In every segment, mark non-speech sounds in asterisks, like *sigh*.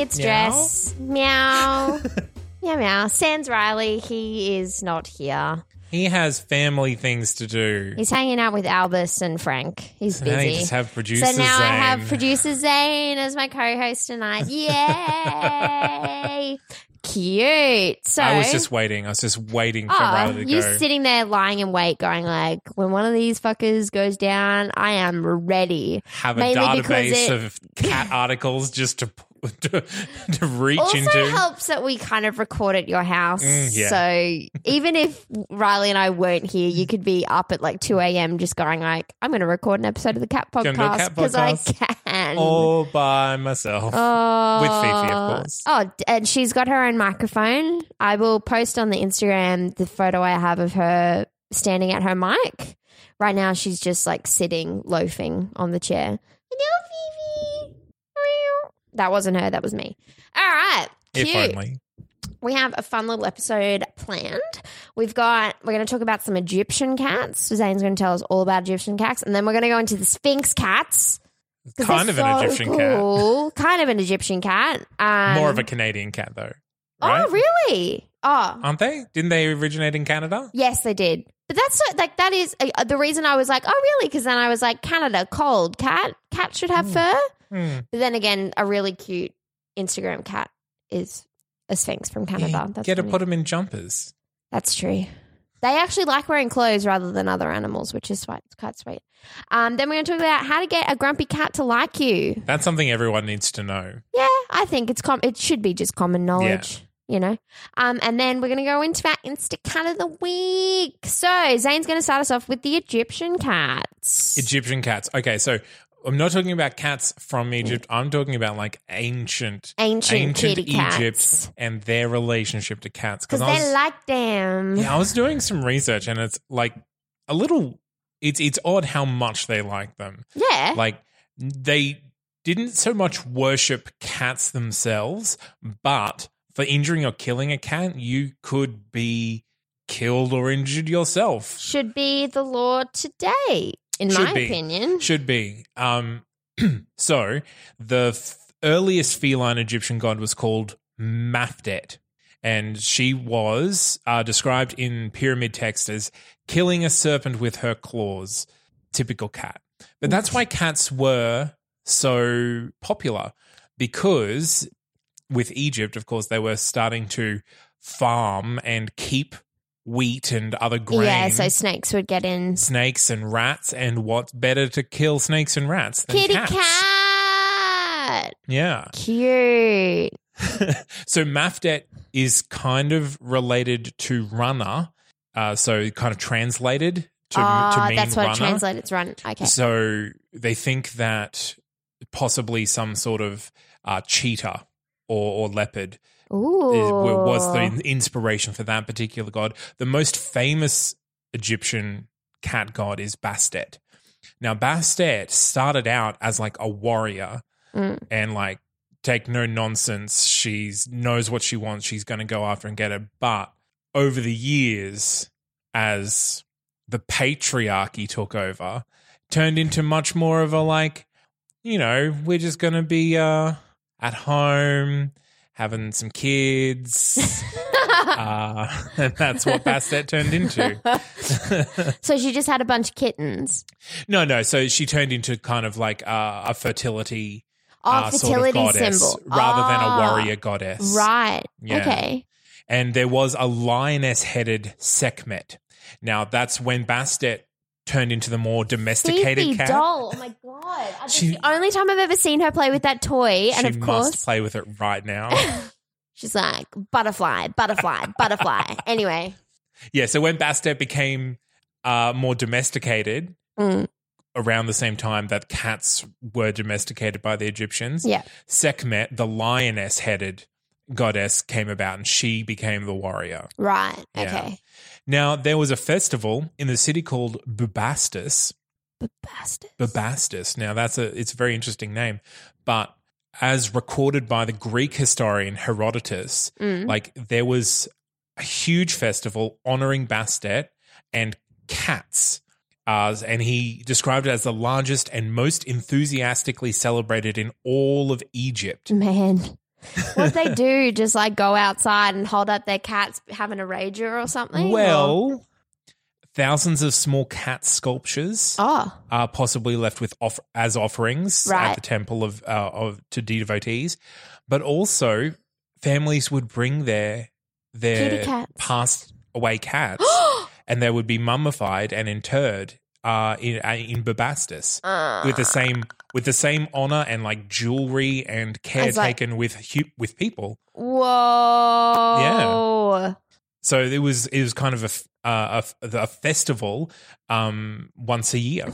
It's Meow? Jess. Meow. *laughs* meow meow. Sans Riley, he is not here. He has family things to do. He's hanging out with Albus and Frank. He's Now busy. you just have producer so now I have producer Zane as my co-host tonight. Yay! *laughs* Cute. So I was just waiting. I was just waiting for Oh, Riley to you're go. sitting there lying in wait, going like, when one of these fuckers goes down, I am ready. have a Mainly database it- of cat *laughs* articles just to *laughs* to, to reach also into. helps that we kind of record at your house. Mm, yeah. So even if Riley and I weren't here, you could be up at like 2 a.m. just going like, I'm going to record an episode of the Cat Gonna do a Podcast because I podcast. can. all by myself. Oh, With Fifi, of course. Oh, and she's got her own microphone. I will post on the Instagram the photo I have of her standing at her mic. Right now, she's just like sitting, loafing on the chair. Hello, Fifi. That wasn't her. That was me. All right. if Cute. only. We have a fun little episode planned. We've got, we're going to talk about some Egyptian cats. Zane's going to tell us all about Egyptian cats. And then we're going to go into the Sphinx cats. Kind of an so Egyptian cat. cool. Kind of an Egyptian cat. Um, More of a Canadian cat, though. Right? Oh, really? Oh, Aren't they? Didn't they originate in Canada? yes, they did. But that's so, like that is uh, the reason I was like, oh, really? Because then I was like, Canada, cold cat, cat should have fur. Hmm. But then again, a really cute Instagram cat is a sphinx from Canada. Yeah, That's get to funny. put them in jumpers. That's true. They actually like wearing clothes rather than other animals, which is quite, quite sweet. Um, then we're going to talk about how to get a grumpy cat to like you. That's something everyone needs to know. Yeah, I think it's com- it should be just common knowledge, you know. Um, and then we're going to go into our Insta cat of the week. So Zane's going to start us off with the Egyptian cats. Egyptian cats. Okay, so I'm not talking about cats from Egypt. I'm talking about like ancient, Ancient kitty Egypt cats. and their relationship to cats. because they like them. yeah, I was doing some research, and it's like a little. It's it's odd how much they like them. Yeah. Like they didn't so much worship cats themselves, but for injuring or killing a cat, you could be killed or injured yourself. should be the law today, in Should my be. opinion. Should be. Um, *clears throat* so the f- earliest feline Egyptian god was called Mafdet, and she was uh, described in pyramid text as killing a serpent with her claws. Typical cat. But that's why cats were so popular because with Egypt, of course, they were starting to farm and keep wheat and other grain Yeah, so snakes would get in. snakes and rats, and what's better to kill snakes and rats than Kitty cats? cat. Yeah. Cute. *laughs* so Mafdet is kind of related to runner, uh, so kind of translated to, to Ah, mean that's what runner. it translates run. Okay. So they think that possibly some sort of uh, cheetah or, or leopard Ooh. is, was the inspiration for that particular god. The most famous Egyptian cat god is Bastet. Now, Bastet started out as like a warrior Mm. and like take no nonsense. She knows what she wants. She's going to go after and get it. But over the years, as the patriarchy took over, turned into much more of a like, you know, we're just going to be uh, at home having some kids. *laughs* uh, *laughs* and that's what Bastet turned into. *laughs* So she just had a bunch of kittens. no, no. So she turned into kind of like uh, a fertility, Oh, uh, sort of fertility goddess symbol. rather than a Ah, warrior goddess. Right. Yeah. Okay. And there was a lioness headed Sekhmet. Now, that's when Bastet turned into the more domesticated Fifi cat. doll. Oh my god. That's She- the only time I've ever seen her play with that toy. And she of must course, play with it right now. *laughs* She's like, butterfly, butterfly, butterfly. *laughs* Anyway. Yeah, so when Bastet became uh, more domesticated Mm, around the same time that cats were domesticated by the Egyptians, yeah. Sekhmet, the lioness headed goddess, came about and she became the warrior. Right. Yeah. Okay. Now, there was a festival in the city called Bubastis. Bubastis. Now, that's a it's a very interesting name, but as recorded by the Greek historian Herodotus, Mm. like there was a huge festival honoring Bastet and cats. Uh, and he described it as the largest and most enthusiastically celebrated in all of Egypt. Man. *laughs* What they do, just like go outside and hold up their cats having a rager or something? or- Well, thousands of small cat sculptures Oh, are possibly left with off- as offerings at the temple of uh, of to devotees, but also families would bring their their passed away cats, *gasps* and they would be mummified and interred uh, in uh, in Bubastis Uh, with the same with the same honor and like jewelry and care As like- taken with hu- with people. Whoa. So it was it was kind of a uh, a, a festival um, once a year.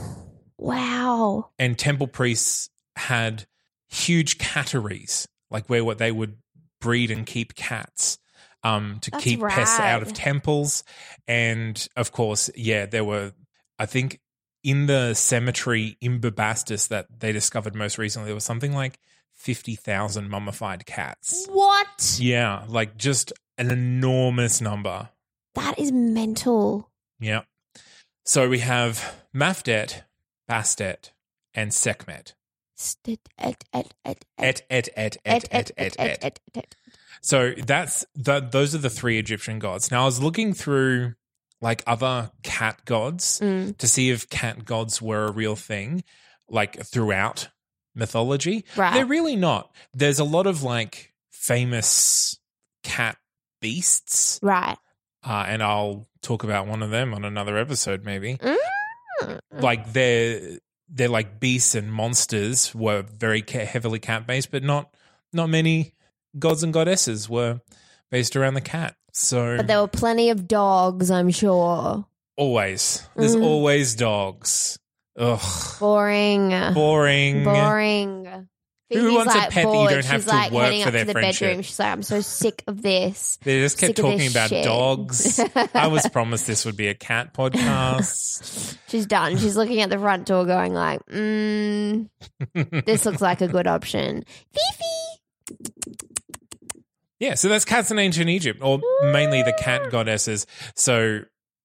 Wow. and temple priests had huge catteries, like where what they would breed and keep cats um, to That's keep pests out of temples. And of course, yeah, there were, I think, in the cemetery in Bubastis that they discovered most recently, there was something like 50,000 mummified cats. What? Yeah, like just an enormous number. That is mental. Yeah. So we have Mafdet, Bastet, and Sekhmet. St- et, et, et, Et, et, et, et, et, et, et. et. So that's that. Those are the three Egyptian gods. Now I was looking through like other cat gods Mm. to see if cat gods were a real thing, like throughout mythology. Right. They're really not. There's a lot of like famous cat beasts, Right. uh, and I'll talk about one of them on another episode, maybe. Mm. Like they're they're like beasts and monsters were very ca- heavily cat based, but not not many gods and goddesses were based around the cat. So But there were plenty of dogs, I'm sure. always there's Mhm. always dogs. Ugh, Boring. boring. Boring. Who wants a like, pet that you don't have She's to like work heading for up their to the friendship? bedroom. She's like, I'm so sick of this. They just kept Sick of this talking about shit. dogs. *laughs* I was promised this would be a cat podcast. She's done. She's looking at the front door, going like, mm, "This looks like a good option." Fifi. Yeah, so that's cats in ancient Egypt, or mainly the cat goddesses. So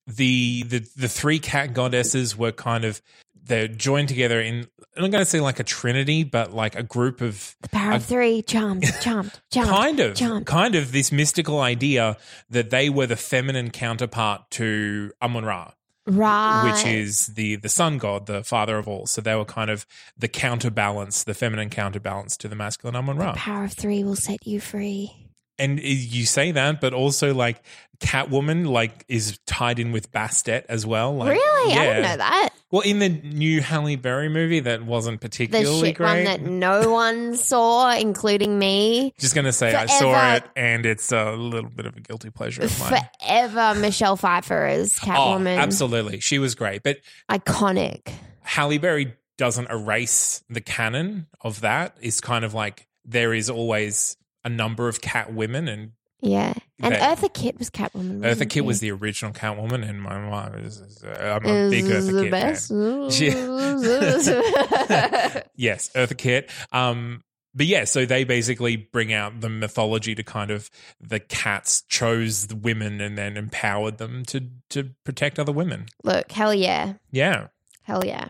the the the three cat goddesses were kind of they're joined together in I'm not going to say like a trinity, but like a group of The power of three. Charmed. Charmed. *laughs* Charmed. kind of Charmed. kind of this mystical idea that they were the feminine counterpart to Amun Ra, Right. which is the the sun god, the father of all. So they were kind of the counterbalance, the feminine counterbalance to the masculine Amun Ra. the power of three will set you free. And you say that, but also like Catwoman like is tied in with Bastet as well. Like, really? I didn't know that. Well, in the new Halle Berry movie, that wasn't The particularly shit great. one that no one saw, including me. Just gonna say I saw it, and it's a little bit of a guilty pleasure of mine. Forever, Michelle Pfeiffer as Oh, Catwoman. absolutely, she was great, but Iconic. Halle Berry doesn't erase the canon of that. It's kind of like there is always a number of cat women, and Yeah. And That- Eartha Kitt was Catwoman. Eartha Kitt she? was the original Catwoman, and my mom is. is- I'm a Is big Eartha the Kitt best. *laughs* fan. *laughs* yes, Eartha Kitt. Um, but yeah, so they basically bring out the mythology to kind of the cats chose the women and then empowered them to to protect other women. Look, hell yeah. Yeah. Hell yeah.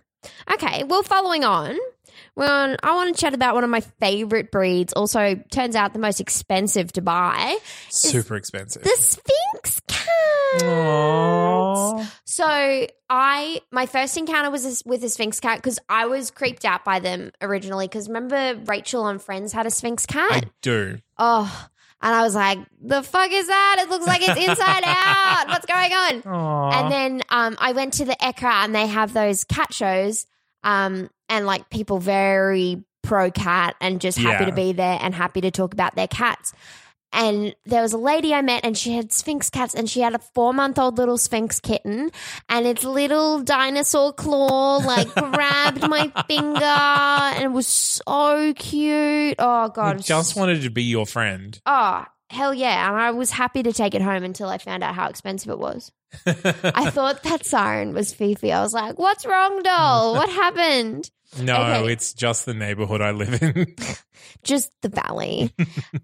Okay, well, following on, well, I want to chat about one of my favorite breeds. Also, turns out the most expensive to buy Super expensive. the Sphinx cat. Aww. So, I my first encounter was with a Sphinx cat because I was creeped out by them originally. Because remember, Rachel on Friends had a Sphinx cat. I do. oh, and I was like, "The fuck is that? It looks like it's inside *laughs* out. What's going on?" Aww. And then um, I went to the ECRA and they have those cat shows, um, and like people very pro cat and just happy Yeah. to be there and happy to talk about their cats. and there was a lady I met, and she had Sphinx cats, and she had a four month old little Sphinx kitten, and its little dinosaur claw like *laughs* grabbed my finger, and it was so cute. Oh I god, just wanted to be your friend. oh hell yeah! And I was happy to take it home until I found out how expensive it was. I *laughs* thought that siren was Fifi. I was like, "What's wrong, doll? What *laughs* happened?" no, Okay. it's just the neighborhood I live in. *laughs* just the valley.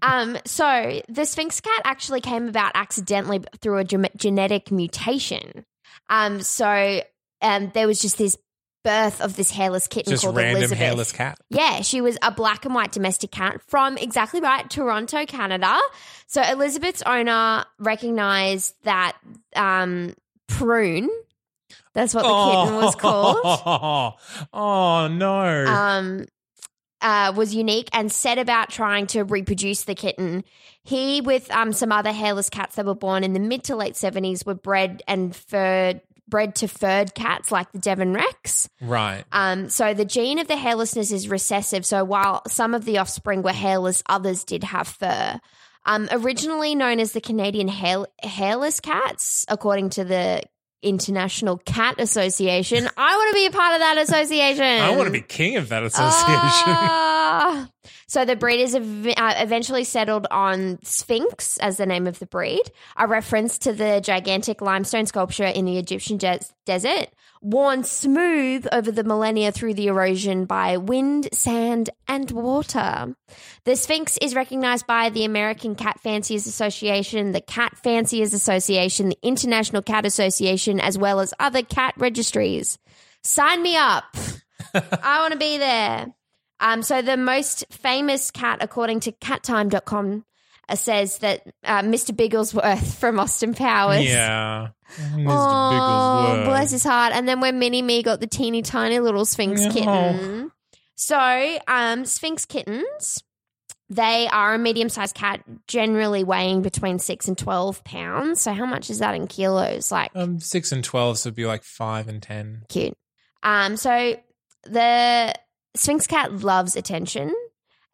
um, so the Sphinx cat actually came about accidentally through a gem- genetic mutation. Um, so um, there was just this birth of this hairless kitten just called random Elizabeth. hairless cat. Yeah, she was a black and white domestic cat from exactly right, Toronto, Canada. So Elizabeth's owner recognized that um, prune. That's what the kitten was called. *laughs* Oh no! um, uh, was unique and set about trying to reproduce the kitten. He, with um, some other hairless cats that were born in the mid to late 70s, were bred and furred, bred to furred cats like the Devon Rex. right. Um, so the gene of the hairlessness is recessive. So while some of the offspring were hairless, others did have fur. Um, originally known as the Canadian hair- hairless cats, according to the International Cat Association. I want to be a part of that *laughs* association. I want to be king of that association. Ah. *laughs* so the breeders uh, eventually settled on Sphinx as the name of the breed, a reference to the gigantic limestone sculpture in the Egyptian des- desert, worn smooth over the millennia through the erosion by wind, sand, and water. The Sphinx is recognized by the American Cat Fanciers Association, the Cat Fanciers Association, the International Cat Association, as well as other cat registries. Sign me up. *laughs* I want to be there. Um, so the most famous cat, according to cattime.com, uh, says that uh, Mr. Bigglesworth *laughs* from Austin Powers. yeah. Mr. Oh, Bigglesworth. bless his heart. And then when Mini Me got the teeny tiny little Sphinx Yeah. kitten. So, um, Sphinx kittens, they are a medium sized cat, generally weighing between six and 12 pounds. So, how much is that in kilos? Like, Um, six and twelve, so it'd be like five and ten. cute. Um, so the Sphinx cat loves attention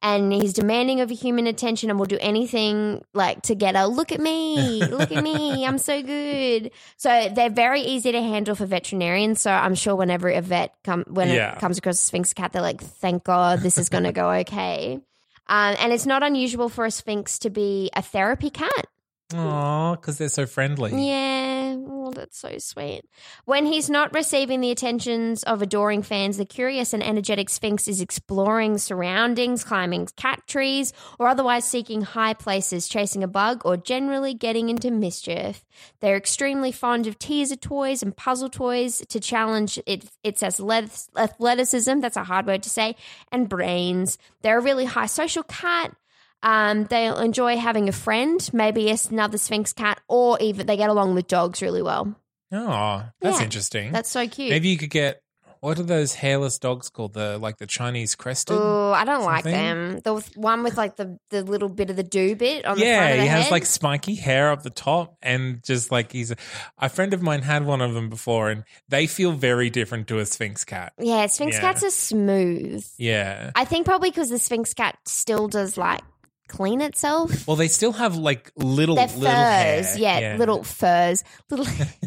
and he's demanding of human attention and will do anything like to get a look at me, look at me, *laughs* I'm so good. So they're very easy to handle for veterinarians. So I'm sure whenever a vet come when Yeah. it comes across a Sphinx cat, they're like, thank God this is going to go okay. *laughs* Um, and it's not unusual for a Sphinx to be a therapy cat. Aw, because they're so friendly. Yeah, that's so sweet. When he's not receiving the attentions of adoring fans, the curious and energetic Sphinx is exploring surroundings, climbing cat trees, or otherwise seeking high places, chasing a bug, or generally getting into mischief. They're extremely fond of teaser toys and puzzle toys to challenge it, its athlet- athleticism, that's a hard word to say, and brains. They're a really high social cat. Um, they'll enjoy having a friend, maybe another Sphinx cat, or even they get along with dogs really well. Oh, that's Yeah. interesting. That's so cute. Maybe you could get what are those hairless dogs called? The like the Chinese crested. Oh, I don't like something? them. The one with like the, the little bit of the do bit on the front yeah, of the he head. has like spiky hair up the top, and just like he's a, a friend of mine had one of them before, and they feel very different to a Sphinx cat. yeah, Sphinx Yeah. cats are smooth. Yeah. I think probably because the Sphinx cat still does like clean itself. Well, they still have like little Their little hair. furs, yeah, little furs, little.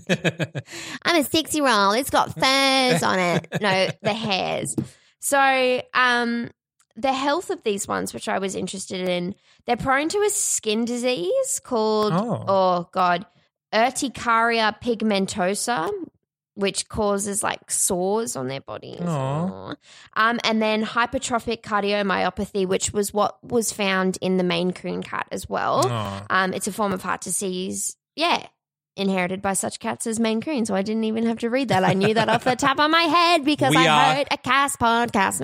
*laughs* I'm a six year old. It's got furs on it. No, the hairs. So, um, the health of these ones, which I was interested in, they're prone to a skin disease called, Oh. oh, God, urticaria pigmentosa, which causes like sores on their bodies. Um, and then hypertrophic cardiomyopathy, which was what was found in the Maine Coon cat as well. Um, it's a form of heart disease. Yeah. Inherited by such cats as Maine Coon. So I didn't even have to read that. I knew that off the *laughs* top of my head because We I heard a cast podcast.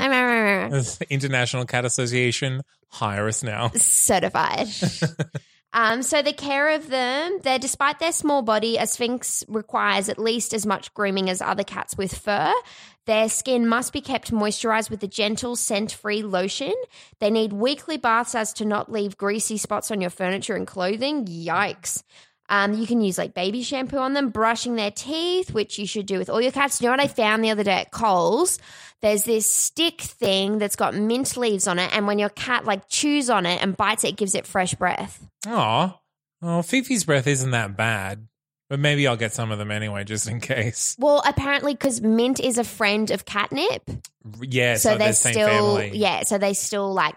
*laughs* International Cat Association, hire us now. Certified. *laughs* Um, so the care of them, they're despite their small body, a sphinx requires at least as much grooming as other cats with fur. Their skin must be kept moisturized with a gentle scent-free lotion. They need weekly baths as to not leave greasy spots on your furniture and clothing. Yikes. Um, you can use like baby shampoo on them, brushing their teeth, which you should do with all your cats. You know what I found the other day at Coles? There's this stick thing that's got mint leaves on it, and when your cat like chews on it and bites it, it gives it fresh breath. Aw. Oh, Fifi's breath isn't that bad. But maybe I'll get some of them anyway, just in case. Well, apparently, because mint is a friend of catnip, Yeah, so, so, they're the same still family. yeah, so they still like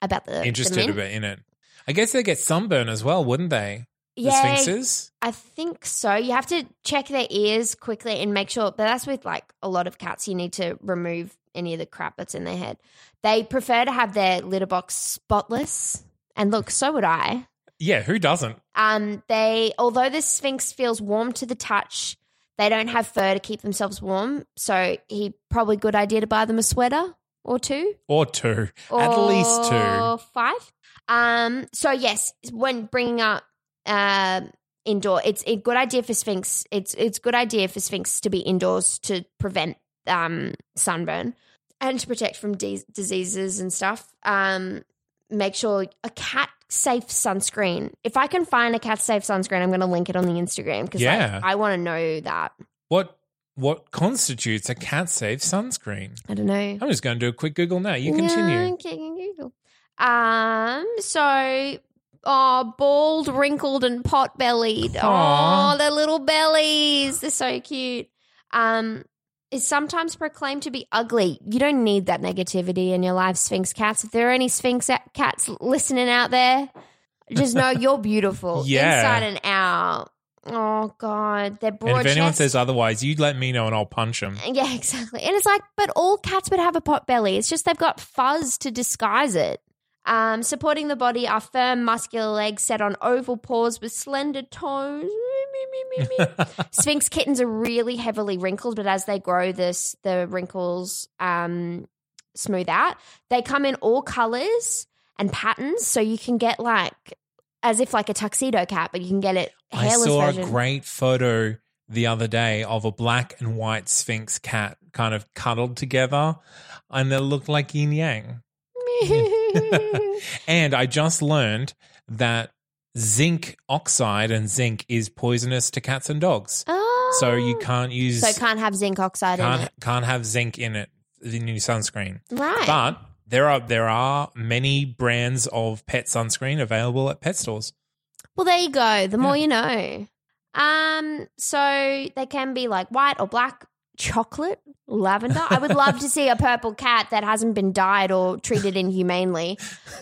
about the the Interested mint. a bit in it. I guess they get sunburn as well, wouldn't they? The Yeah, sphinxes? I think so. You have to check their ears quickly and make sure. But that's with like a lot of cats. You need to remove any of the crap that's in their head. They prefer to have their litter box spotless. And look, so would I. Yeah, who doesn't? Um, they although the Sphinx feels warm to the touch, they don't have fur to keep themselves warm. So he probably good idea to buy them a sweater or two. Or two. At least two. Or five. Um. So yes, when bringing up uh, indoor, it's a good idea for Sphinx. It's it's good idea for Sphinx to be indoors to prevent um sunburn and to protect from de- diseases and stuff. Um. Make sure a cat safe sunscreen. If I can find a cat safe sunscreen, I'm going to link it on the Instagram because Yeah. I want to know that. What what constitutes a cat safe sunscreen? I don't know. I'm just going to do a quick Google now. You continue. Yeah, okay, Google. Um, so oh, bald, wrinkled, and pot bellied. Oh, their little bellies. They're so cute. Um, is sometimes proclaimed to be ugly. You don't need that negativity in your life, Sphinx cats. If there are any Sphinx cats listening out there, just know you're *laughs* beautiful Yeah. inside and out. Oh God, they're broad And if anyone chest- says otherwise, you'd let me know and I'll punch them. yeah, *laughs* exactly. And it's like, but all cats would have a pot belly. It's just they've got fuzz to disguise it. Um, supporting the body are firm, muscular legs set on oval paws with slender toes. *laughs* Sphinx kittens are really heavily wrinkled, but as they grow, this the wrinkles um, smooth out. They come in all colors and patterns, so you can get like as if like a tuxedo cat, but you can get it hairless. I saw version. a great photo the other day of a black and white sphinx cat kind of cuddled together, and they look like yin yang. *laughs* *laughs* And I just learned that zinc oxide and zinc is poisonous to cats and dogs. oh. So you can't use So it can't have zinc oxide in can't, it. can't have zinc in it in your sunscreen. Right. But there are there are many brands of pet sunscreen available at pet stores. well, there you go. The more you know. Um, so they can be like white or black, chocolate, lavender. I would love to see a purple cat that hasn't been dyed or treated inhumanely.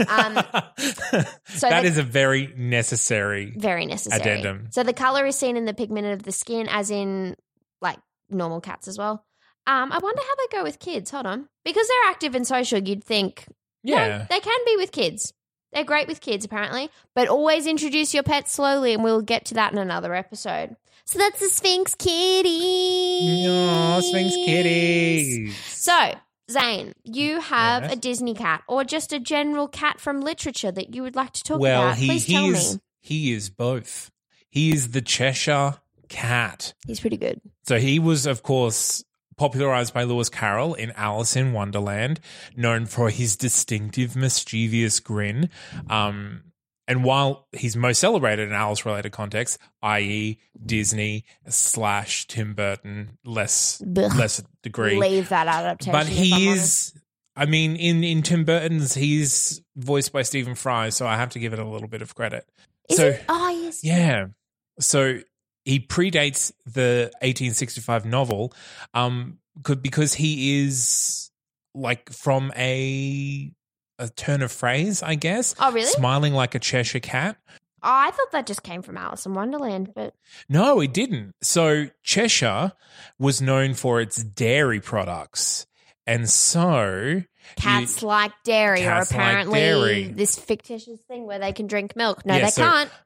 Um, *laughs* so that they- is a very necessary. Very necessary. Addendum. So the color is seen in the pigment of the skin, as in like normal cats as well. Um, I wonder how they go with kids. Hold on, because they're active and social, you'd think no, Yeah. they can be with kids. They're great with kids, apparently. But always introduce your pet slowly, and we'll get to that in another episode. So that's the Sphinx kitty. Aw, Sphinx kitty. So, Zane, you have Yes. a Disney cat or just a general cat from literature that you would like to talk Well, about. he Please he tell is me. he is both. He is the Cheshire cat. He's pretty good. So he was, of course, popularized by Lewis Carroll in Alice in Wonderland, known for his distinctive, mischievous grin. Um, and while he's most celebrated in Alice related contexts, i.e., Disney slash Tim Burton, less Blech. less degree, Leave that adaptation. but he is. I mean, in in Tim Burton's, he's voiced by Stephen Fry, so I have to give it a little bit of credit. Is so it? Oh, yes. yeah. So he predates the 1865 novel um could because he is like from a a turn of phrase, I guess. Oh, really? Smiling like a Cheshire cat. Oh, I thought that just came from Alice in Wonderland, but No, it didn't. So Cheshire was known for its dairy products. And so cats like dairy, Cats or like apparently dairy. this fictitious thing where they can drink milk. No, Yeah, they so-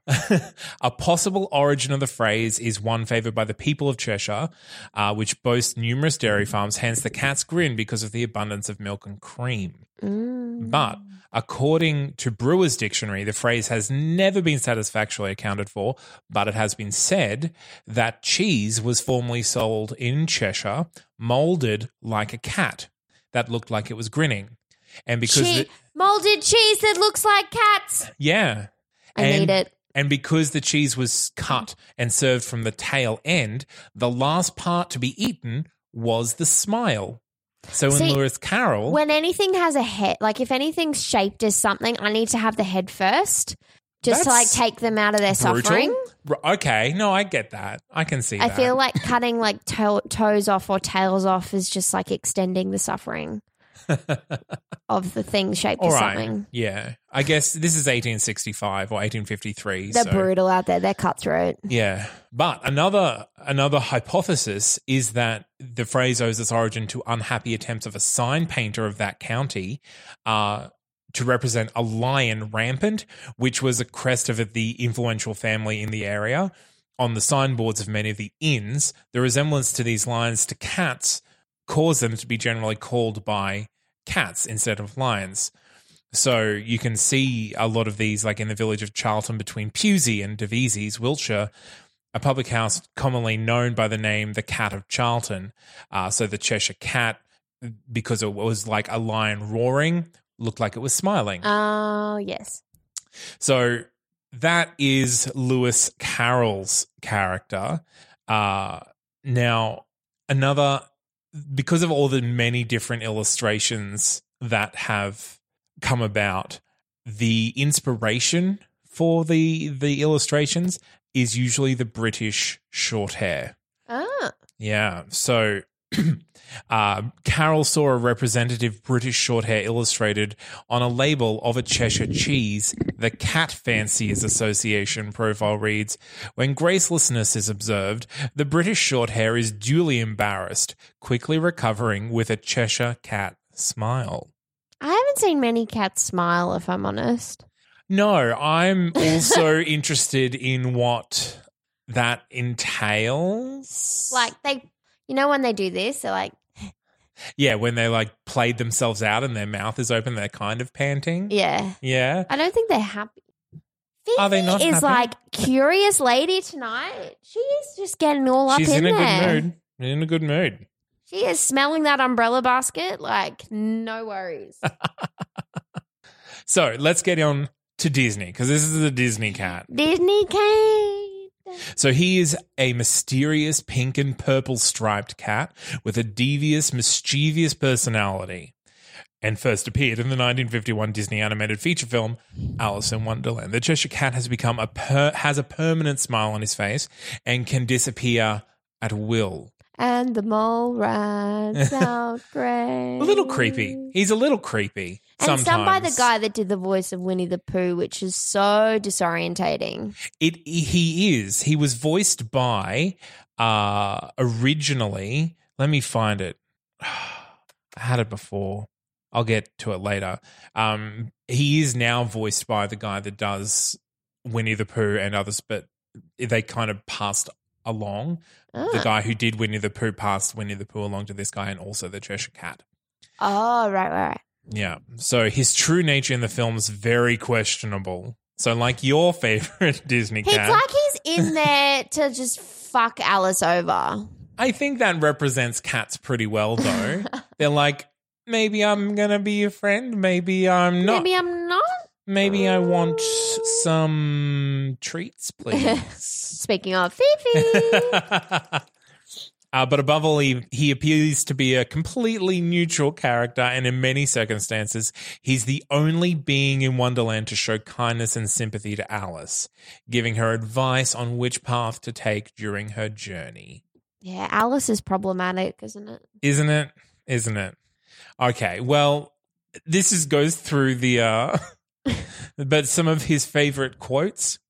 can't. *laughs* a possible origin of the phrase is one favored by the people of Cheshire, uh, which boasts numerous dairy farms, hence the cat's grin because of the abundance of milk and cream. Mm. But according to Brewer's Dictionary, the phrase has never been satisfactorily accounted for, but it has been said that cheese was formerly sold in Cheshire, molded like a cat that looked like it was grinning. And because, Che- the- molded cheese that looks like cats. yeah. I And- need it. And because the cheese was cut and served from the tail end, the last part to be eaten was the smile. So in See, Lewis Carroll, When anything has a head, like if anything's shaped as something, I need to have the head first, just to like That's take them out of their brutal. suffering. R- Okay, no, I get that. I can see I that. feel like cutting like to- toes off or tails off is just like extending the suffering *laughs* of the thing shaped All as right. something. Yeah. I guess this is 1865 or 1853. They're so- brutal out there. They're cutthroat. Yeah. But another another hypothesis is that the phrase owes its origin to unhappy attempts of a sign painter of that county uh, to represent a lion rampant, which was a crest of the influential family in the area. On the signboards of many of the inns, the resemblance to these lions to cats caused them to be generally called by cats instead of lions. So you can see a lot of these, like in the village of Charlton between Pewsey and Devizes, Wiltshire, a public house commonly known by the name the Cat of Charlton. Uh, so the Cheshire Cat, because it was like a lion roaring, looked like it was smiling. Oh, yes. So that is Lewis Carroll's character. Uh, now, another, because of all the many different illustrations that have come about, the inspiration for the the illustrations is usually the British short hair. Ah. Yeah. So *clears throat* uh, Carroll saw a representative British short hair illustrated on a label of a Cheshire cheese. The Cat Fanciers Association profile reads When gracelessness is observed, the British short hair is duly embarrassed, quickly recovering with a Cheshire cat smile. I haven't seen many cats smile, if I'm honest. No, I'm also *laughs* interested in what that entails. Like they, you know, when they do this, they're like, Yeah, when they like played themselves out and their mouth is open, they're kind of panting. yeah. Yeah. I don't think they're happy. Fifi Are they not is happy? like curious lady tonight. She is just getting all up She's in, in, a there. good mood. In a good mood. She is smelling that umbrella basket like no worries. *laughs* So let's get on to Disney because this is the Disney cat. Disney Kate. So he is a mysterious pink and purple striped cat with a devious, mischievous personality. And first appeared in the 1951 Disney animated feature film Alice in Wonderland. The Cheshire Cat has become a per- has a permanent smile on his face and can disappear at will. And the mole rides *laughs* out great. A little creepy. He's a little creepy. And sometimes. sung by the guy that did the voice of Winnie the Pooh, which is so disorientating. It he is. He was voiced by uh originally. Let me find it. *sighs* I had it before. I'll get to it later. Um he is now voiced by the guy that does Winnie the Pooh and others, but they kind of passed along. The Ah. guy who did Winnie the Pooh passed Winnie the Pooh along to this guy and also the Cheshire Cat. Oh, right, right, right. Yeah. So his true nature in the film is very questionable. So like your *laughs* favorite Disney He's cat. like he's in there to just fuck Alice over. I think that represents cats pretty well, though. *laughs* They're like, maybe I'm gonna be your friend, maybe I'm not. Maybe I'm not. Maybe I want some treats, *laughs* please. Speaking of Fifi. Uh, but above all, he, he appears to be a completely neutral character, and in many circumstances, he's the only being in Wonderland to show kindness and sympathy to Alice, giving her advice on which path to take during her journey. yeah, Alice is problematic, isn't it? isn't it? Isn't it? Okay, well, this is goes through the uh *laughs* but some of his favorite quotes.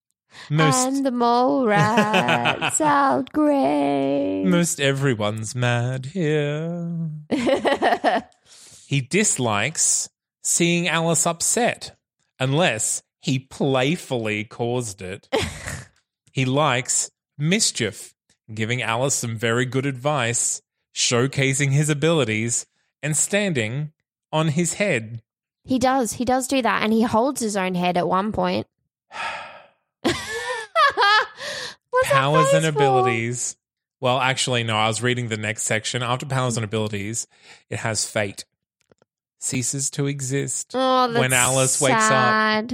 Most and the mole rides *laughs* out great. most everyone's mad here. *laughs* He dislikes seeing Alice upset unless he playfully caused it. *laughs* he likes mischief, giving Alice some very good advice, showcasing his abilities, and standing on his head. he does. He does do that, and he holds his own head at one point. *sighs* Powers and abilities. Well, actually, no, I was reading the next section. After powers and abilities, it has fate. Ceases to exist. Oh, that's When Alice wakes up.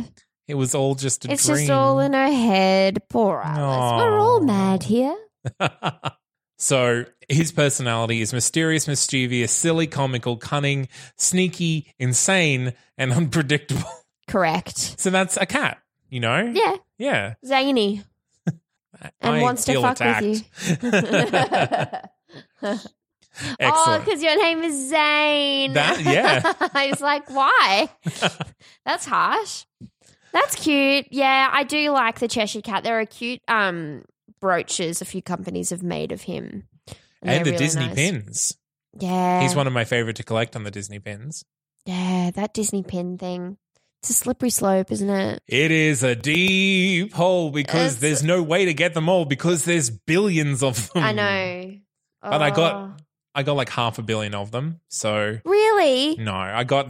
It was all just a It's dream. just all in her head. Poor Alice. We're all mad here. *laughs* so his personality is mysterious, mischievous, silly, comical, cunning, sneaky, insane, and *laughs* unpredictable. Correct. So that's a cat, you know? Yeah. Yeah. Zany. And I wants to fuck with attacked. *laughs* Oh, because your name is Zane. That- yeah. *laughs* I was like, why? *laughs* That's harsh. That's cute. Yeah, I do like the Cheshire Cat. There are cute um brooches a few companies have made of him. and they're the really Disney nice. pins. Yeah. He's one of my favorite to collect on the Disney pins. Yeah, that Disney pin thing. It's a slippery slope, isn't it? It is a deep hole because It's- there's no way to get them all because there's billions of them. I know. But I got- Oh. I got like half a billion of them. So Really? no, I got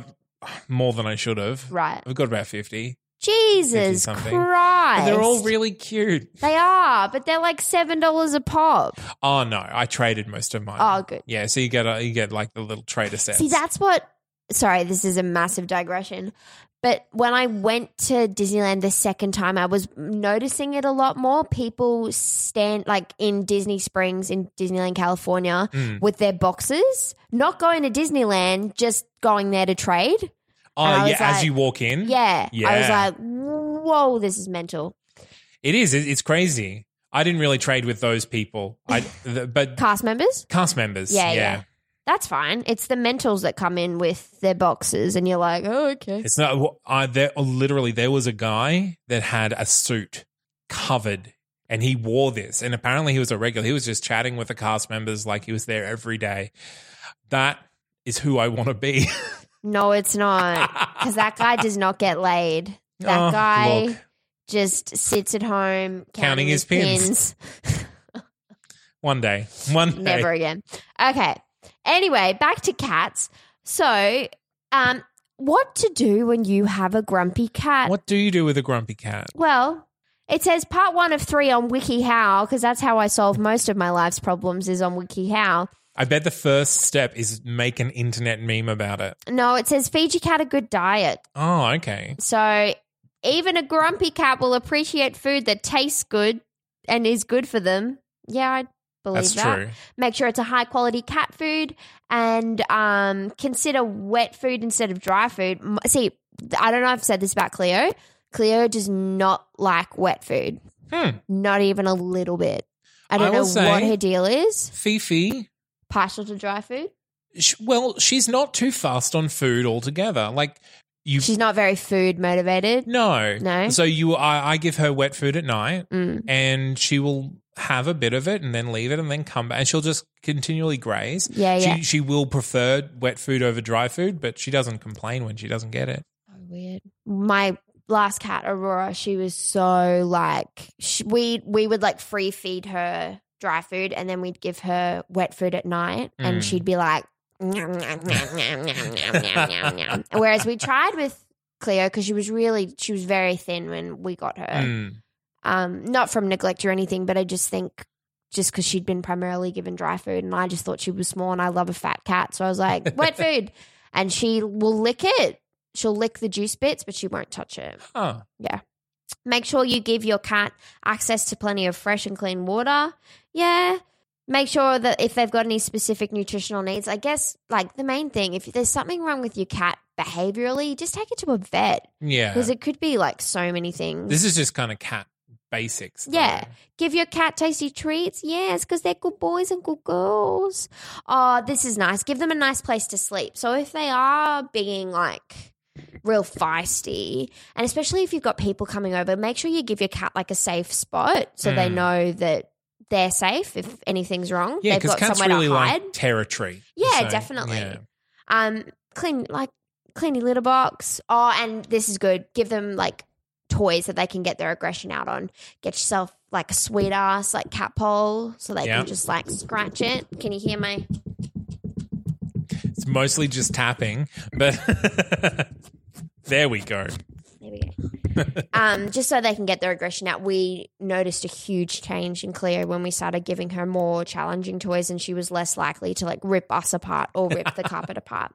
more than I should have. Right. I've got about 50. Jesus 50-something. Christ. But they're all really cute. They are, but they're like seven dollars a pop. Oh no, I traded most of mine. Oh, good. Yeah, so you get a, you get like the little trader sets. See, that's what. Sorry, this is a massive digression. But when I went to Disneyland the second time, I was noticing it a lot more. People stand like in Disney Springs in Disneyland, California, Mm. with their boxes, not going to Disneyland, just going there to trade. Oh yeah, was as you walk in. Yeah. yeah. I was like, whoa, this is mental. It is. It's crazy. I didn't really trade with those people. I but Cast members? cast members. Yeah, Yeah, yeah. That's fine. It's the mentals that come in with their boxes, and you're like, oh, okay. It's not. I there uh, literally there was a guy that had a suit covered. And he wore this, and apparently he was a regular. He was just chatting with the cast members like he was there every day. That is who I want to be. *laughs* No, it's not. *laughs* Because that guy does not get laid. That Oh, guy look. just sits at home counting, Counting his, his pins. pins. *laughs* One day, one day. Never again. Okay. Anyway, back to cats. So, um, what to do when you have a grumpy cat? What do you do with a grumpy cat? Well, it says part one of three on WikiHow because that's how I solve most of my life's problems is on WikiHow. I bet the first step is make an internet meme about it. No, it says feed your cat a good diet. Oh, okay. So even a grumpy cat will appreciate food that tastes good and is good for them. Yeah, I believe That's that. true. Make sure it's a high quality cat food and um, consider wet food instead of dry food. See, I don't know if I've said this about Cleo. Cleo does not like wet food, Hmm. not even a little bit. I don't I know what her deal is. Fifi, Partial to dry food. well, she's not too fast on food altogether. Like you, She's not very food motivated. no, No? So you, I, I give her wet food at night, Mm. and she will have a bit of it and then leave it and then come back, and she'll just continually graze. Yeah, yeah. She she will prefer wet food over dry food, but she doesn't complain when she doesn't get it. So weird. My last cat, Aurora, she was so like she, we we would like free feed her dry food, and then we'd give her wet food at night, and Mm. she'd be like, Whereas we tried with Cleo because she was really she was very thin when we got her. Mm. Um, not from neglect or anything, but I just think just because she'd been primarily given dry food, and I just thought she was small, and I love a fat cat, so I was like wet food, and she will lick it. She'll lick the juice bits, but she won't touch it. Huh. Yeah. Make sure you give your cat access to plenty of fresh and clean water. Yeah. Make sure that if they've got any specific nutritional needs, I guess like the main thing, if there's something wrong with your cat behaviorally, just take it to a vet Yeah. because it could be like so many things. This is just kind of cat basics. though. Yeah. Give your cat tasty treats. Yes, because they're good boys and good girls. Oh, this is nice. Give them a nice place to sleep. So if they are being like real feisty, and especially if you've got people coming over, make sure you give your cat like a safe spot so they Mm. know that they're safe if anything's wrong. Yeah, They've because got cats somewhere really like territory. Yeah, So, definitely. yeah. Um, clean like clean your litter box. Oh, and this is good. Give them like toys that they can get their aggression out on. Get yourself like a sweet ass like cat pole so they Yeah. can just like scratch it. Can you hear my? It's mostly just tapping, but *laughs* there we go. There we go. um, just so they can get their aggression out. We noticed a huge change in Cleo when we started giving her more challenging toys, and she was less likely to like rip us apart or rip the *laughs* carpet apart.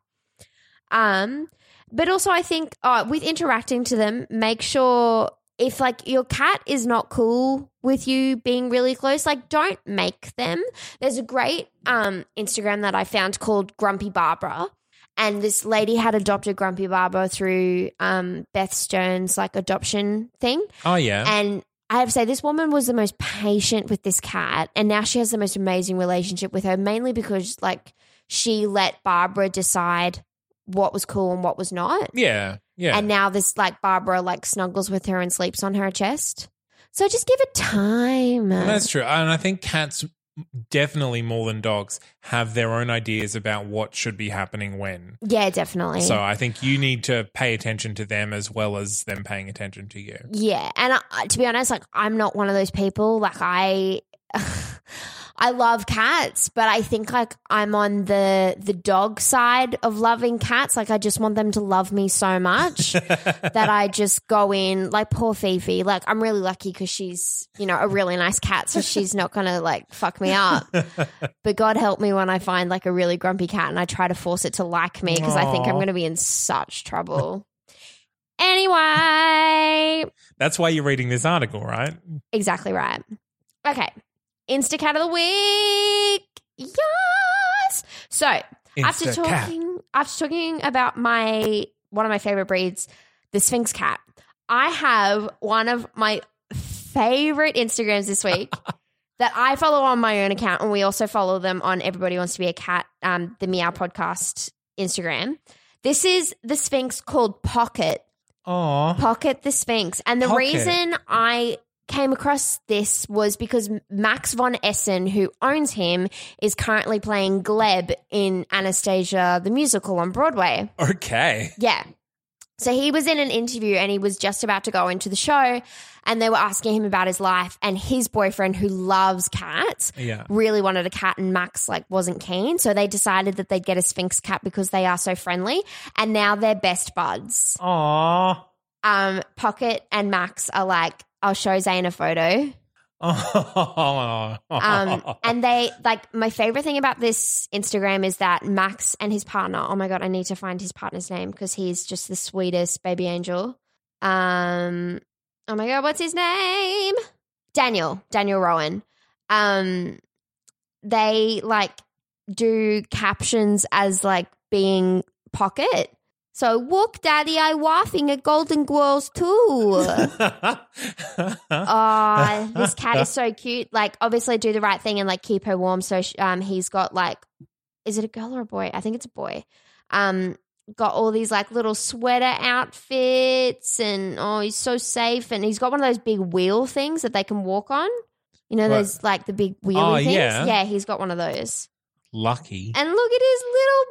Um, but also I think uh, with interacting to them, make sure if like your cat is not cool with you being really close, like don't make them. There's a great um Instagram that I found called Grumpy Barbara. And this lady had adopted Grumpy Barbara through um Beth Stearns like adoption thing. Oh yeah. And I have to say, this woman was the most patient with this cat, and now she has the most amazing relationship with her, mainly because like she let Barbara decide what was cool and what was not. yeah. Yeah. And now this like Barbara like snuggles with her and sleeps on her chest. So just give it time. And that's true. And I think cats definitely more than dogs have their own ideas about what should be happening when. yeah, definitely. So I think you need to pay attention to them as well as them paying attention to you. Yeah, and I, to be honest, like I'm not one of those people. Like I, *laughs* I love cats, but I think like I'm on the the dog side of loving cats. Like I just want them to love me so much *laughs* that I just go in like poor Fifi. Like I'm really lucky because she's you know a really nice cat, so she's not gonna like fuck me up. *laughs* But God help me when I find like a really grumpy cat and I try to force it to like me because I think I'm gonna be in such trouble. Anyway, That's why you're reading this article, right? Exactly right. Okay. Instacat of the week. Yes. So after talking after talking about my one of my favorite breeds, the Sphynx cat, I have one of my favorite Instagrams this week *laughs* that I follow on my own account, and we also follow them on Everybody Wants to Be a Cat, um, the Meow Podcast Instagram. This is the Sphynx called Pocket. Aw. Pocket the Sphynx. And the Pocket. reason I came across this was because Max von Essen, who owns him, is currently playing Gleb in Anastasia the musical on Broadway. Okay. Yeah. So he was in an interview and he was just about to go into the show and they were asking him about his life and his boyfriend who loves cats Yeah. really wanted a cat and Max like wasn't keen so they decided that they'd get a Sphynx cat because they are so friendly and now they're best buds Aw. Um, Pocket and Max are like, I'll show Zane a photo. Um, *laughs* and they like my favorite thing about this Instagram is that Max and his partner. Oh my god, I need to find his partner's name because he's just the sweetest baby angel. Um, oh my god, what's his name? Daniel. Daniel Rowan. Um, they like do captions as like being Pocket. So walk, daddy, I waffing at Golden Girls too. *laughs* Oh, this cat is so cute. Like, obviously, do the right thing and like keep her warm. So, um, he's got like, is it a girl or a boy? I think it's a boy. Um, got all these like little sweater outfits, and oh, he's so safe. And he's got one of those big wheel things that they can walk on. You know, those like the big wheelie Oh, things. yeah. yeah, he's got one of those. Lucky. And look at his little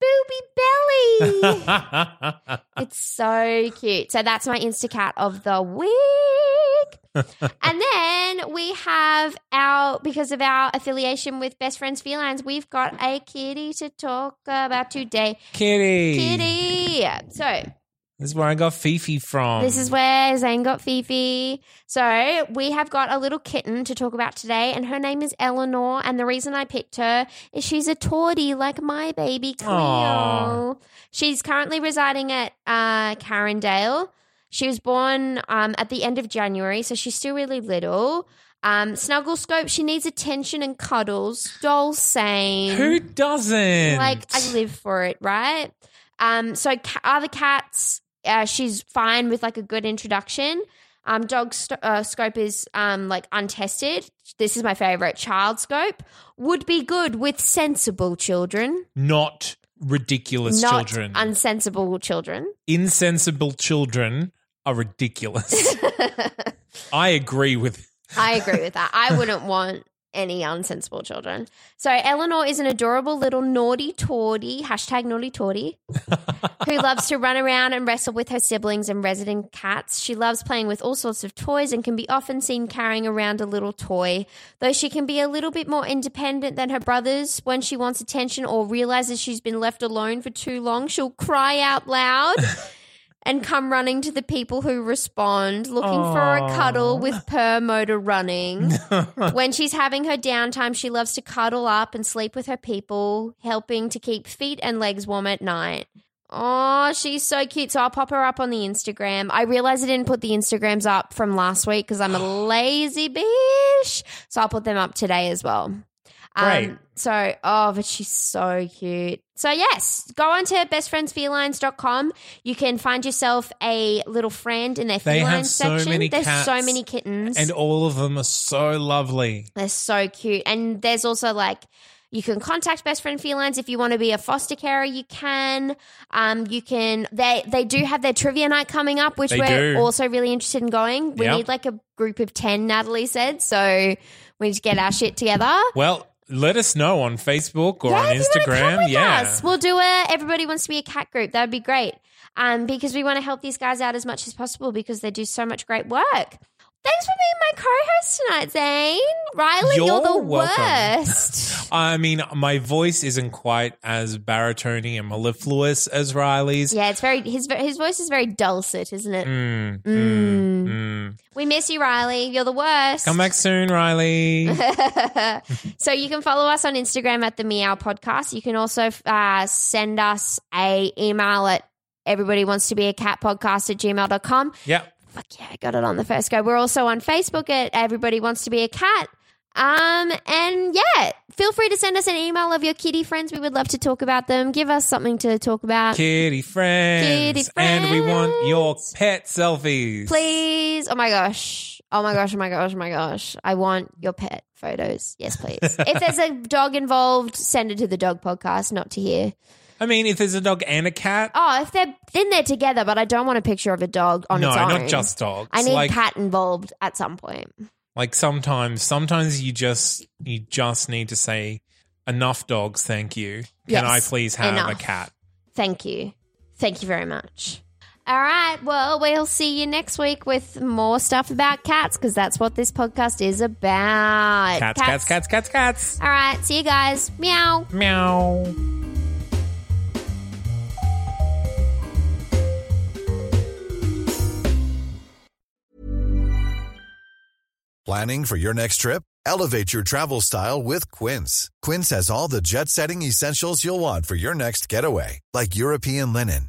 booby belly. *laughs* It's so cute. So that's my Instacat of the week. *laughs* and then we have our, because of our affiliation with Best Friends Felines, we've got a kitty to talk about today. Kitty. Kitty. So This is where I got Fifi from. this is where Zane got Fifi. So we have got a little kitten to talk about today, and her name is Eleanor. And the reason I picked her is she's a tortie like my baby Cleo. Aw. She's currently residing at uh, Carindale. She was born um, at the end of January, so she's still really little. Um, snuggle scope, she needs attention and cuddles. Doll sane. Who doesn't? Like I live for it, right? Um, so ca- other cats, uh, she's fine with like a good introduction. Um, dog st- uh, scope is um like untested. This is my favorite. Child scope would be good with sensible children, Not ridiculous not children. unsensible children. Insensible children are ridiculous. *laughs* I agree with. I agree with that. I wouldn't want any unsensible children. So Eleanor is an adorable little naughty tortie, hashtag naughty tortie, *laughs* who loves to run around and wrestle with her siblings and resident cats. She loves playing with all sorts of toys and can be often seen carrying around a little toy. Though she can be a little bit more independent than her brothers when she wants attention or realizes she's been left alone for too long, she'll cry out loud. *laughs* And come running to the people who respond, looking for a cuddle with purr motor running. *laughs* when she's having her downtime, she loves to cuddle up and sleep with her people, helping to keep feet and legs warm at night. Oh, she's so cute. So I'll pop her up on the Instagram. I realized I didn't put the Instagrams up from last week because I'm a *sighs* lazy bitch. So I'll put them up today as well. Great. Um, so, oh, but she's so cute. So, yes, go on to bestfriendsfelines.com. You can find yourself a little friend in their They feline have so section. many There's so many kittens. And all of them are so lovely. They're so cute. And there's also like you can contact Best Friend Felines if you want to be a foster carer. You can. Um, you can. They they do have their trivia night coming up, which They we're do. also really interested in going. We Yep. need like a group of ten. Natalie said so. We need to get our shit together. Well, let us know on Facebook or yeah, on Instagram. Yeah. us, we'll do a. Everybody wants to be a cat group. That would be great. Um, because we want to help these guys out as much as possible because they do so much great work. Thanks for being my co-host tonight, Zane. Riley, you're, You're the welcome. worst. *laughs* I mean, my voice isn't quite as baritone and mellifluous as Riley's. Yeah, it's very his his voice is very dulcet, isn't it? Mm, mm, Mm. mm. We miss you, Riley. You're the worst. Come back soon, Riley. *laughs* so you can follow us on Instagram at the Meow Podcast. You can also uh, send us a email at everybody wants to be a cat podcast at gmail.com. yep. Fuck yeah, I got it on the first go. We're also on Facebook at everybody wants to be a cat. Um, and yeah, feel free to send us an email of your kitty friends. We would love to talk about them. Give us something to talk about. Kitty friends. Kitty friends. And we want your pet selfies. Please. Oh my gosh. Oh my gosh. Oh my gosh. Oh my gosh. I want your pet photos. Yes, please. *laughs* if there's a dog involved, send it to the dog podcast, not to here. I mean, if there's a dog and a cat, Oh, if they're then they're together, but I don't want a picture of a dog on no, its own. not just dogs. I need like, cat involved at some point. like sometimes, sometimes you just you just need to say enough dogs, thank you. Can Yes, I please have a cat? Thank you. Thank you very much. All right. Well, we'll see you next week with more stuff about cats because that's what this podcast is about. Cats, cats, cats, cats, cats. All right. See you guys. Meow. Meow. Planning for your next trip? Elevate your travel style with Quince. Quince has all the jet setting essentials you'll want for your next getaway, like European linen,